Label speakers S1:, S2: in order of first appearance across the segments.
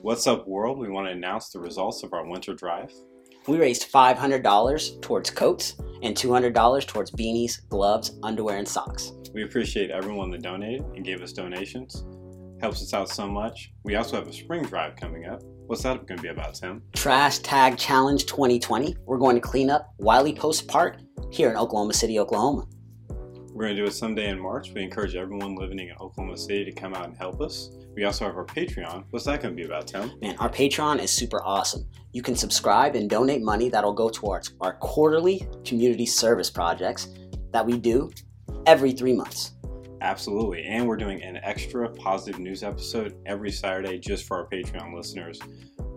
S1: What's up, world? We want to announce the results of our winter drive.
S2: We raised $500 towards coats and $200 towards beanies, gloves, underwear, and socks.
S1: We appreciate everyone that donated and gave us donations. Helps us out so much. We also have a spring drive coming up. What's that going to be about, Tim?
S2: Trash Tag Challenge 2020. We're going to clean up Wiley Post Park here in Oklahoma City, Oklahoma.
S1: We're going to do it someday in March. We encourage everyone living in Oklahoma City to come out and help us. We also have our Patreon. What's that going to be about, Tim?
S2: Man, our Patreon is super awesome. You can subscribe and donate money that'll go towards our quarterly community service projects that we do every three months.
S1: Absolutely. And we're doing an extra positive news episode every Saturday just for our Patreon listeners.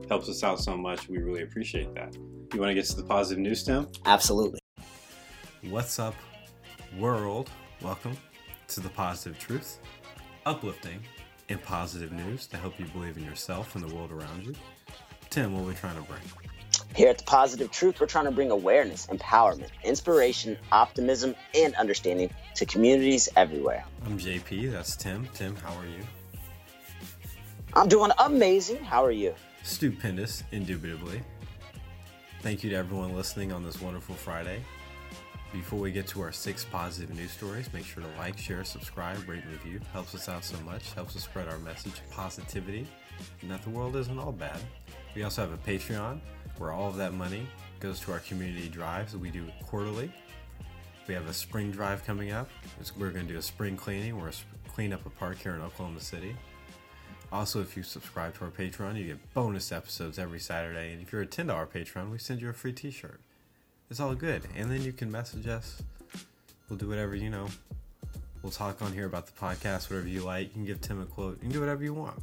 S1: Helps us out so much. We really appreciate that. You want to get to the positive news, Tim?
S2: Absolutely.
S1: What's up, world? Welcome to the positive truth, uplifting and positive news to help you believe in yourself and the world around you. Tim, what are we trying to bring?
S2: Here at the Positive Truth, we're trying to bring awareness, empowerment, inspiration, optimism, and understanding to communities everywhere.
S1: I'm JP. That's Tim. Tim, how are you?
S2: I'm doing amazing. How are you?
S1: Stupendous, indubitably. Thank you to everyone listening on this wonderful Friday. Before we get to our six positive news stories, make sure to like, share, subscribe, rate, and review. Helps us out so much. Helps us spread our message of positivity and that the world isn't all bad. We also have a Patreon where all of that money goes to our community drives that we do quarterly. We have a spring drive coming up. We're going to do a spring cleaning. We're going to clean up a park here in Oklahoma City. Also, if you subscribe to our Patreon, you get bonus episodes every Saturday. And if you're a $10 patron, we send you a free t shirt. It's all good. And then you can message us. We'll do whatever, you know. We'll talk on here about the podcast, whatever you like. You can give Tim a quote. You can do whatever you want.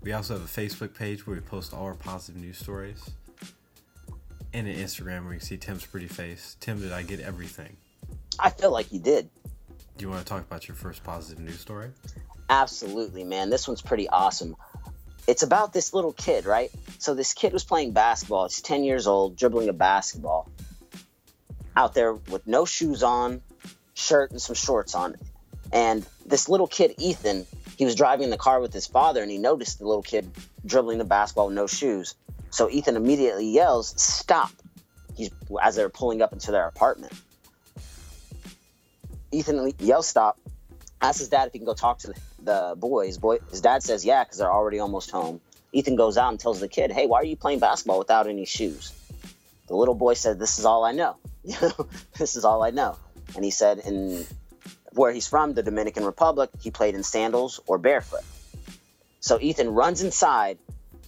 S1: We also have a Facebook page where we post all our positive news stories. And an Instagram where you can see Tim's pretty face. Tim, did I get everything?
S2: I feel like you did.
S1: Do you want to talk about your first positive news story?
S2: Absolutely, man. This one's pretty awesome. It's about this little kid, right? So this kid was playing basketball. He's 10 years old, dribbling a basketball out there with no shoes on, shirt and some shorts on. And this little kid, Ethan, he was driving the car with his father and he noticed the little kid dribbling the basketball with no shoes. So Ethan immediately yells, "Stop!" He's as they're pulling up into their apartment. Ethan yells, "Stop!" Asks his dad if he can go talk to the, boys. Boy, his dad says, "Yeah," because they're already almost home. Ethan goes out and tells the kid, "Hey, why are you playing basketball without any shoes?" The little boy said, "This is all I know. this is all I know." And he said, "In where he's from, the Dominican Republic, he played in sandals or barefoot. So Ethan runs inside,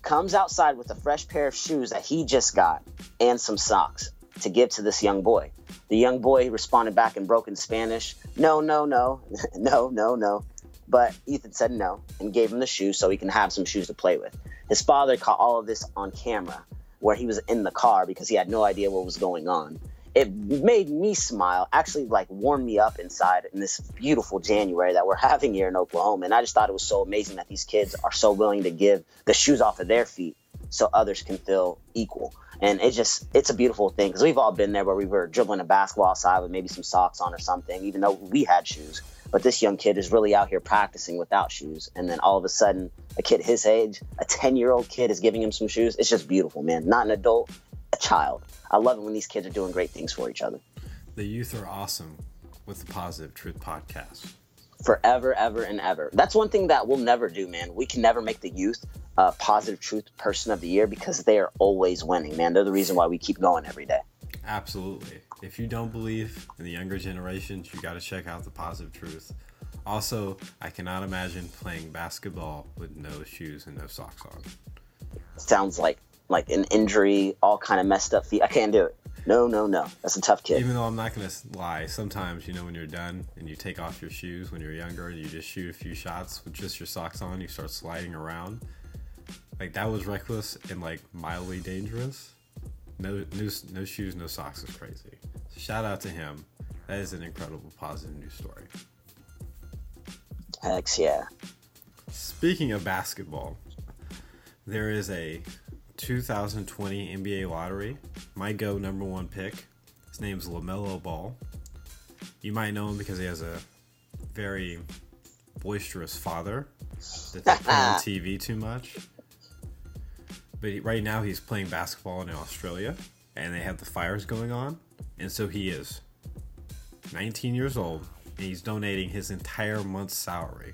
S2: comes outside with a fresh pair of shoes that he just got and some socks to give to this young boy. The young boy responded back in broken Spanish, no, no, no, no, no, no. But Ethan said no and gave him the shoes so he can have some shoes to play with. His father caught all of this on camera where he was in the car because he had no idea what was going on it made me smile, actually like warmed me up inside in this beautiful January that we're having here in Oklahoma. And I just thought it was so amazing that these kids are so willing to give the shoes off of their feet so others can feel equal. And it's just, it's a beautiful thing because we've all been there where we were dribbling a basketball outside with maybe some socks on or something, even though we had shoes. But this young kid is really out here practicing without shoes. And then all of a sudden, a kid his age, a 10 year old kid is giving him some shoes. It's just beautiful, man. Not an adult, a child. I love it when these kids are doing great things for each other.
S1: The youth are awesome with the Positive Truth podcast.
S2: Forever, ever, and ever. That's one thing that we'll never do, man. We can never make the youth a positive truth person of the year because they are always winning, man. They're the reason why we keep going every day.
S1: Absolutely. If you don't believe in the younger generations, you got to check out the positive truth. Also, I cannot imagine playing basketball with no shoes and no socks on.
S2: Sounds like like an injury, all kind of messed up feet. I can't do it. No, no, no. That's a tough kid.
S1: Even though I'm not gonna lie, sometimes you know when you're done and you take off your shoes when you're younger and you just shoot a few shots with just your socks on, you start sliding around. Like that was reckless and like mildly dangerous. No, no, no shoes, no socks is crazy. So Shout out to him. That is an incredible positive news story.
S2: Hex yeah.
S1: Speaking of basketball, there is a 2020 NBA lottery. My go number one pick. His name's LaMelo Ball. You might know him because he has a very boisterous father that they put on TV too much. but right now he's playing basketball in Australia, and they have the fires going on, and so he is 19 years old, and he's donating his entire month's salary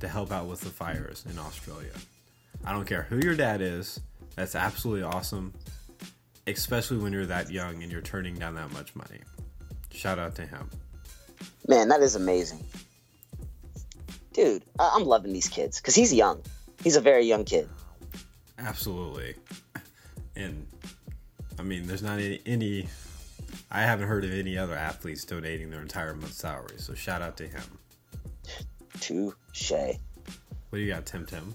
S1: to help out with the fires in Australia. I don't care who your dad is, that's absolutely awesome, especially when you're that young and you're turning down that much money. Shout out to him.
S2: Man, that is amazing. Dude, I- I'm loving these kids because he's young. He's a very young kid.
S1: Absolutely. And I mean, there's not any, any I haven't heard of any other athletes donating their entire month's salary. So shout out to him.
S2: Touche.
S1: What do you got, Tim Tim?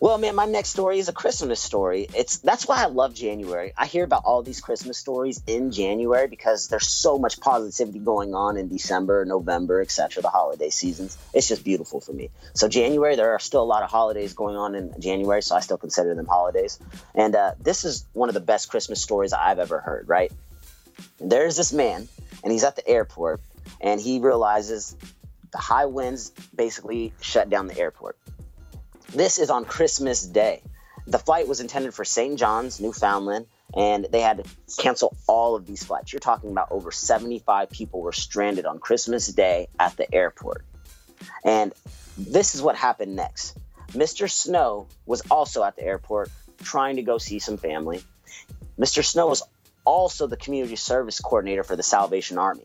S2: Well, man, my next story is a Christmas story. It's that's why I love January. I hear about all these Christmas stories in January because there's so much positivity going on in December, November, etc. The holiday seasons. It's just beautiful for me. So January, there are still a lot of holidays going on in January, so I still consider them holidays. And uh, this is one of the best Christmas stories I've ever heard. Right? And there's this man, and he's at the airport, and he realizes the high winds basically shut down the airport. This is on Christmas Day. The flight was intended for St. John's, Newfoundland, and they had to cancel all of these flights. You're talking about over 75 people were stranded on Christmas Day at the airport. And this is what happened next. Mr. Snow was also at the airport trying to go see some family. Mr. Snow was also the community service coordinator for the Salvation Army.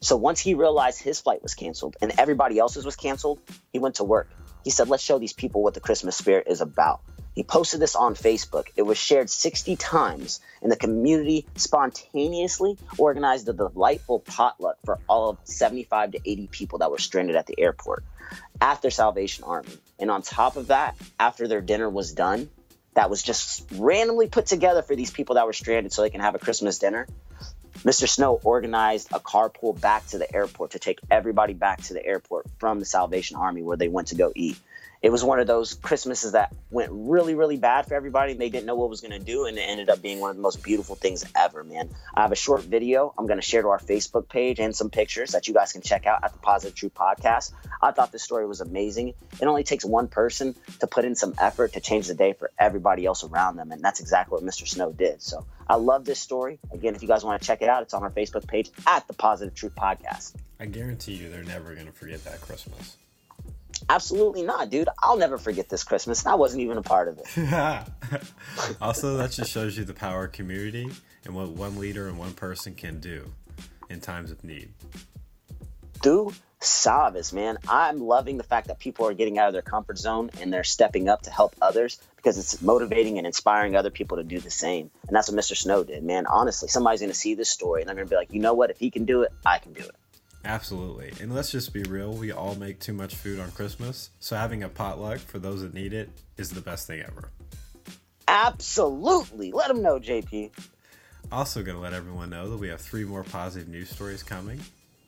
S2: So once he realized his flight was canceled and everybody else's was canceled, he went to work. He said, let's show these people what the Christmas spirit is about. He posted this on Facebook. It was shared 60 times, and the community spontaneously organized a delightful potluck for all of 75 to 80 people that were stranded at the airport after Salvation Army. And on top of that, after their dinner was done, that was just randomly put together for these people that were stranded so they can have a Christmas dinner. Mr. Snow organized a carpool back to the airport to take everybody back to the airport from the Salvation Army where they went to go eat. It was one of those Christmases that went really, really bad for everybody and they didn't know what was going to do. And it ended up being one of the most beautiful things ever, man. I have a short video I'm going to share to our Facebook page and some pictures that you guys can check out at the Positive Truth Podcast. I thought this story was amazing. It only takes one person to put in some effort to change the day for everybody else around them. And that's exactly what Mr. Snow did. So I love this story. Again, if you guys want to check it out, it's on our Facebook page at the Positive Truth Podcast.
S1: I guarantee you they're never going to forget that Christmas.
S2: Absolutely not, dude. I'll never forget this Christmas. I wasn't even a part of it.
S1: also, that just shows you the power of community and what one leader and one person can do in times of need.
S2: Do Savas, man. I'm loving the fact that people are getting out of their comfort zone and they're stepping up to help others because it's motivating and inspiring other people to do the same. And that's what Mr. Snow did, man. Honestly, somebody's going to see this story and they're going to be like, you know what? If he can do it, I can do it.
S1: Absolutely. And let's just be real, we all make too much food on Christmas. So having a potluck for those that need it is the best thing ever.
S2: Absolutely. Let them know, JP.
S1: Also, going to let everyone know that we have three more positive news stories coming.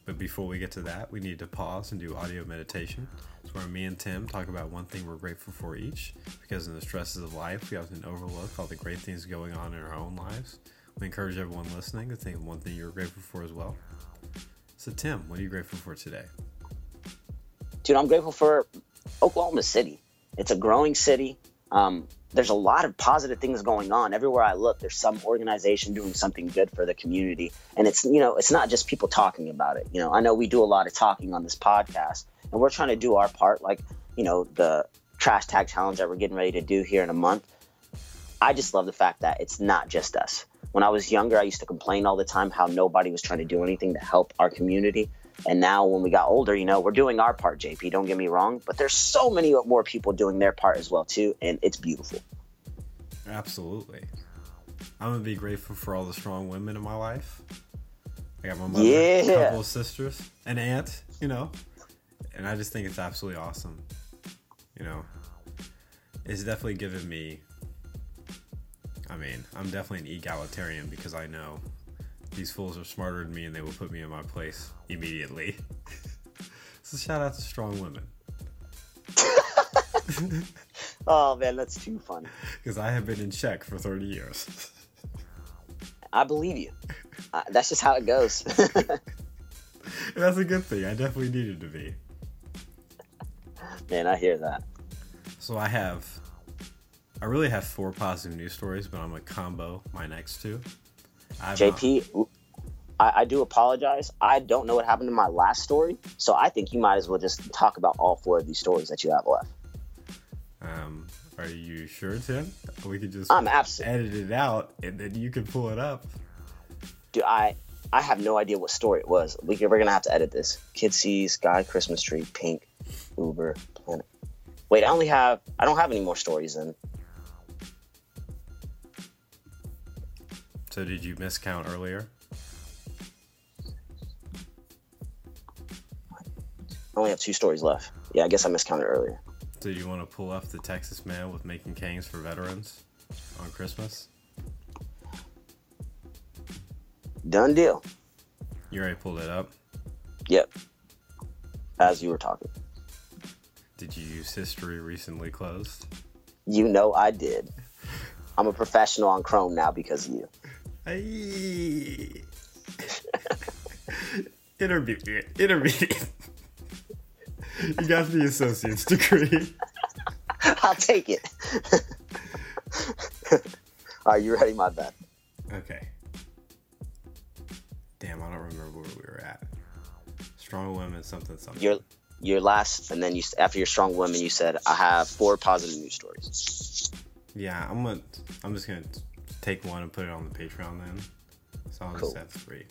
S1: But before we get to that, we need to pause and do audio meditation. It's where me and Tim talk about one thing we're grateful for each, because in the stresses of life, we often overlook all the great things going on in our own lives. We encourage everyone listening to think of one thing you're grateful for as well. So, Tim, what are you grateful for today?
S2: Dude, I'm grateful for Oklahoma City. It's a growing city. Um, there's a lot of positive things going on everywhere I look. There's some organization doing something good for the community, and it's you know it's not just people talking about it. You know, I know we do a lot of talking on this podcast, and we're trying to do our part, like you know the trash tag challenge that we're getting ready to do here in a month. I just love the fact that it's not just us. When I was younger, I used to complain all the time how nobody was trying to do anything to help our community. And now, when we got older, you know, we're doing our part, JP. Don't get me wrong, but there's so many more people doing their part as well too, and it's beautiful.
S1: Absolutely. I'm gonna be grateful for all the strong women in my life. I got my mother,
S2: Yeah.
S1: a couple of sisters, an aunt, you know, and I just think it's absolutely awesome. You know, it's definitely given me. I mean, I'm definitely an egalitarian because I know these fools are smarter than me and they will put me in my place immediately. so shout out to strong women
S2: Oh man, that's too funny.
S1: because I have been in check for 30 years.
S2: I believe you. Uh, that's just how it goes.
S1: That's a good thing. I definitely needed to be.
S2: man, I hear that.
S1: So I have I really have four positive news stories, but I'm gonna combo my next two.
S2: I've JP, I, I, do apologize. I don't know what happened to my last story, so I think you might as well just talk about all four of these stories that you have left.
S1: Um, are you sure, Tim? We could just
S2: I'm absolutely
S1: edit it out, and then you can pull it up.
S2: Do I? I have no idea what story it was. We, we're gonna have to edit this. Kid sees guy Christmas tree pink Uber planet. Wait, I only have I don't have any more stories then.
S1: So did you miscount earlier?
S2: I only have two stories left. Yeah, I guess I miscounted earlier.
S1: Did you want to pull up the Texas male with making canes for veterans on Christmas?
S2: Done deal.
S1: You already pulled it up?
S2: Yep. As you were talking.
S1: Did you use history recently closed?
S2: You know I did. I'm a professional on Chrome now because of you.
S1: Intermediate. Intermediate. you got the associate's degree.
S2: I'll take it. Are you ready, my bet?
S1: Okay. Damn, I don't remember where we were at. Strong women, something, something.
S2: Your your last, and then you after your strong women, you said I have four positive news stories.
S1: Yeah, I'm gonna. I'm just gonna take one and put it on the Patreon then. So I'll cool. just have three.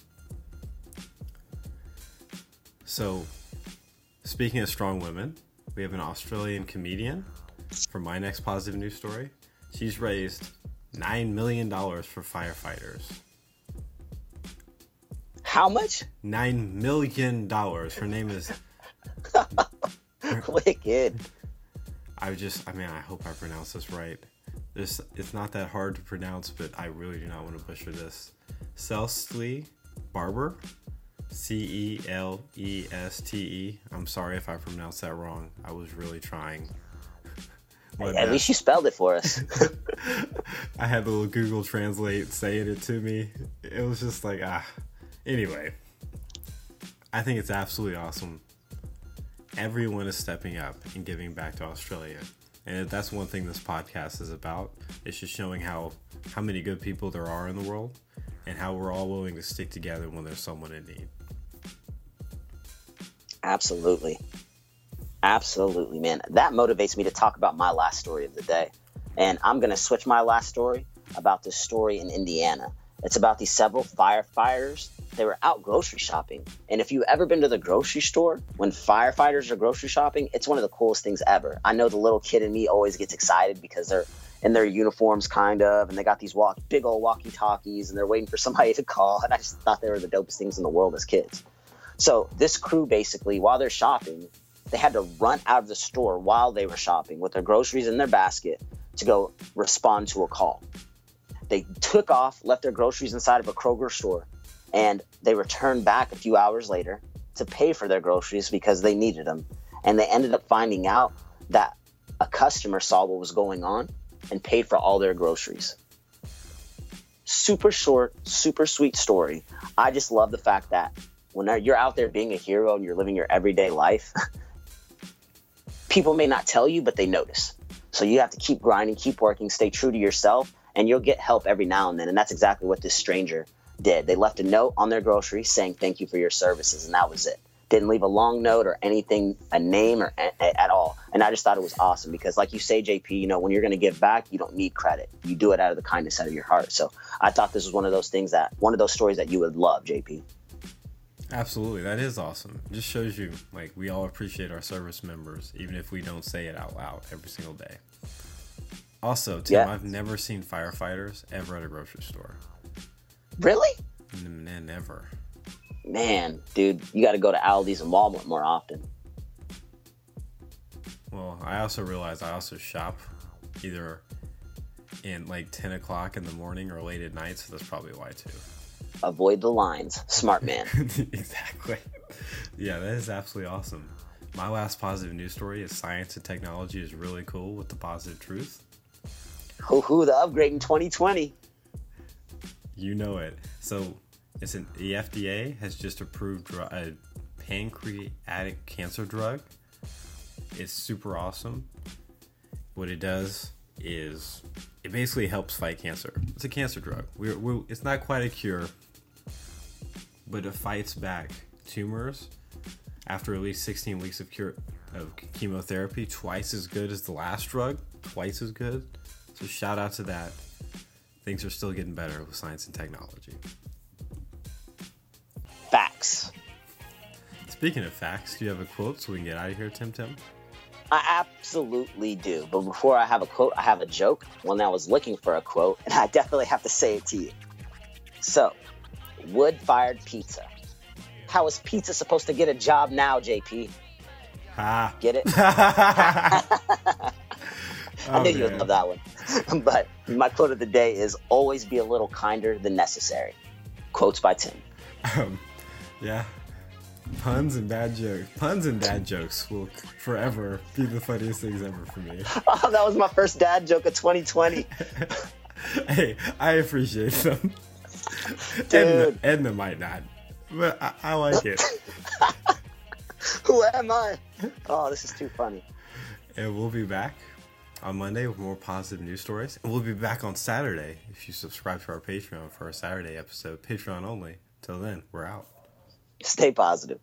S1: So, speaking of strong women, we have an Australian comedian for my next positive news story. She's raised nine million dollars for firefighters.
S2: How much?
S1: Nine million dollars. Her name is
S2: Wicked.
S1: I just, I mean, I hope I pronounced this right. This, it's not that hard to pronounce, but I really do not want to butcher this. Celeste Barber, C E L E S T E. I'm sorry if I pronounced that wrong. I was really trying.
S2: At least you spelled it for us.
S1: I had the little Google Translate saying it to me. It was just like, ah. Anyway, I think it's absolutely awesome. Everyone is stepping up and giving back to Australia. And that's one thing this podcast is about. It's just showing how how many good people there are in the world and how we're all willing to stick together when there's someone in need.
S2: Absolutely. Absolutely, man. That motivates me to talk about my last story of the day. And I'm to switch my last story about this story in Indiana. It's about these several firefighters. They were out grocery shopping. And if you've ever been to the grocery store when firefighters are grocery shopping, it's one of the coolest things ever. I know the little kid in me always gets excited because they're in their uniforms, kind of, and they got these walk big old walkie talkies, and they're waiting for somebody to call. And I just thought they were the dopest things in the world as kids. So this crew basically, while they're shopping, they had to run out of the store while they were shopping with their groceries in their basket to go respond to a call. They took off, left their groceries inside of a Kroger store, and they returned back a few hours later to pay for their groceries because they needed them. And they ended up finding out that a customer saw what was going on and paid for all their groceries. Super short, super sweet story. I just love the fact that when you're out there being a hero and you're living your everyday life, people may not tell you, but they notice. So you have to keep grinding, keep working, stay true to yourself, and you'll get help every now and then. And that's exactly what this stranger did. They left a note on their grocery saying thank you for your services, and that was it didn't leave a long note or anything, a name or a, at all. And I just thought it was awesome because, like you say, JP, you know, when you're going to give back, you don't need credit. You do it out of the kindness out of your heart. So I thought this was one of those things that, one of those stories that you would love, JP.
S1: Absolutely. That is awesome. It just shows you, like, we all appreciate our service members, even if we don't say it out loud every single day. Also, Tim, yeah. I've never seen firefighters ever at a grocery store.
S2: Really?
S1: N- never
S2: man, dude, you got to go to Aldi's and Walmart more often.
S1: Well, I also realize I also shop either in like 10 o'clock in the morning or late at night, so that's probably why too.
S2: Avoid the lines. Smart man.
S1: exactly. Yeah, that is absolutely awesome. My last positive news story is science and technology is really cool with the positive truth.
S2: Hoo hoo, the upgrade in 2020.
S1: You know it. So it's an the FDA has just approved a pancreatic cancer drug. It's super awesome. What it does, is it basically helps fight cancer. It's a cancer drug. We're, we're, it's not quite a cure, but it fights back tumors after at least 16 weeks of cure of chemotherapy, twice as good as the last drug, twice as good. So shout out to that. Things are still getting better with science and technology.
S2: Facts.
S1: Speaking of facts, do you have a quote so we can get out of here, Tim Tim?
S2: I absolutely do. But before I have a quote, I have a joke. One I was looking for a quote, and I definitely have to say it to you. So, wood fired pizza. How is pizza supposed to get a job now, JP?
S1: Ah.
S2: Get it? I
S1: Oh,
S2: knew you would love that one. but my quote of the day is always be a little kinder than necessary. Quotes by Tim.
S1: Um, yeah. Puns and bad jokes. Puns and dad jokes will forever be the funniest things ever for me.
S2: Oh, that was my first dad joke of 2020.
S1: hey, I appreciate them.
S2: Dude.
S1: Edna, Edna might not, but I, I like it.
S2: Who am I? Oh, this is too funny.
S1: And we'll be back on Monday with more positive news stories. And we'll be back on Saturday if you subscribe to our Patreon for our Saturday episode, Patreon only. Till then, we're out.
S2: Stay positive.